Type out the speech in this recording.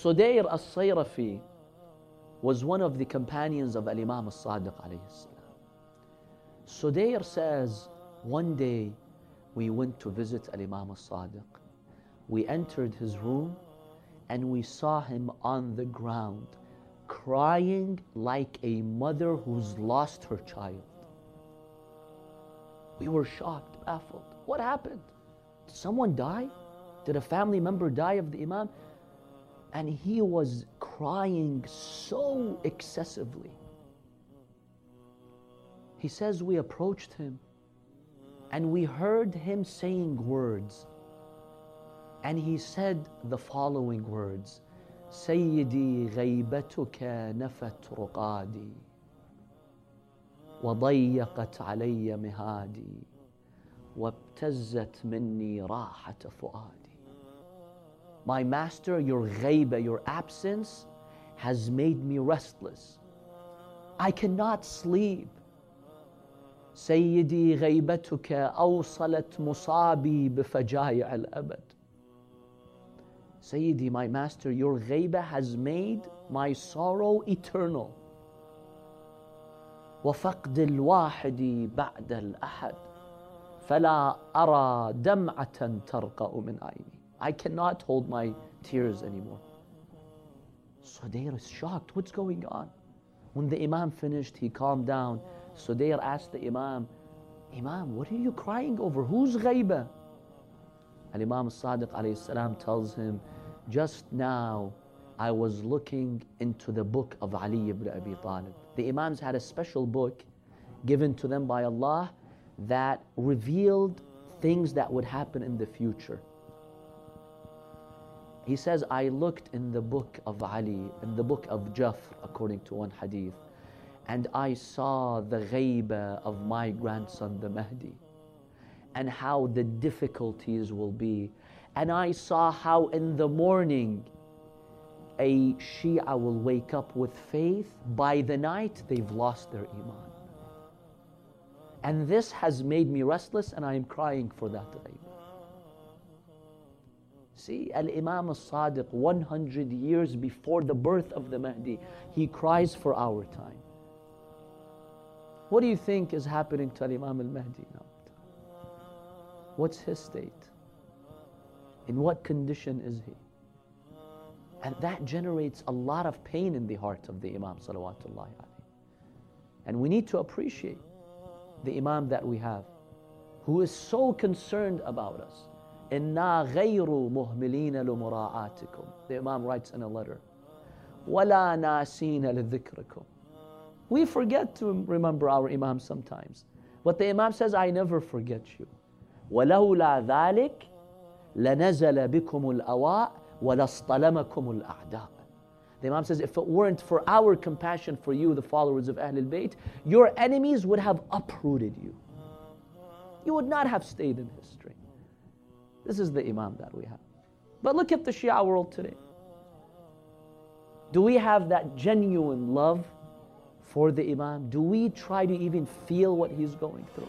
Sudayr as-Sayrafi was one of the companions of Al-Imam salam. Sudayr says, one day we went to visit Al-Imam al-Sadiq. We entered his room and we saw him on the ground crying like a mother who's lost her child. We were shocked, baffled. What happened? Did someone die? Did a family member die of the Imam? And he was crying so excessively. He says, We approached him and we heard him saying words. And he said the following words سيدي غيبتك نفت رقادي وضيقت علي مهادي وابتزت مني راحة فؤادي My master, your ghaiba, your absence has made me restless. I cannot sleep. سيدي غيبتك أوصلت مصابي بفجايع الأبد Sayyidi, my master, your ghaiba has made my sorrow eternal. وفقد الواحد بعد الأحد فلا أرى دمعة ترقأ من عيني I cannot hold my tears anymore. Sudayr is shocked. What's going on? When the Imam finished, he calmed down. Sudayr asked the Imam, Imam, what are you crying over? Who's ghaiba? And Imam Sadiq tells him, Just now I was looking into the book of Ali ibn Abi Talib. The Imams had a special book given to them by Allah that revealed things that would happen in the future. He says, I looked in the book of Ali, in the book of Jafr, according to one hadith, and I saw the ghaiba of my grandson, the Mahdi, and how the difficulties will be. And I saw how in the morning a Shia will wake up with faith, by the night they've lost their Iman. And this has made me restless, and I am crying for that ghaiba. See, Al Imam al Sadiq, 100 years before the birth of the Mahdi, he cries for our time. What do you think is happening to Al Imam al Mahdi now? What's his state? In what condition is he? And that generates a lot of pain in the heart of the Imam And we need to appreciate the Imam that we have, who is so concerned about us. إنا غير مهملين لمراعاتكم. The Imam writes in a letter. ولا ناسين لذكركم. We forget to remember our Imam sometimes. But the Imam says, I never forget you. ولولا ذلك لنزل بكم الأواء ولاصطلمكم الأعداء. The Imam says, if it weren't for our compassion for you, the followers of Ahlul Bayt, your enemies would have uprooted you. You would not have stayed in history. This is the Imam that we have. But look at the Shia world today. Do we have that genuine love for the Imam? Do we try to even feel what he's going through?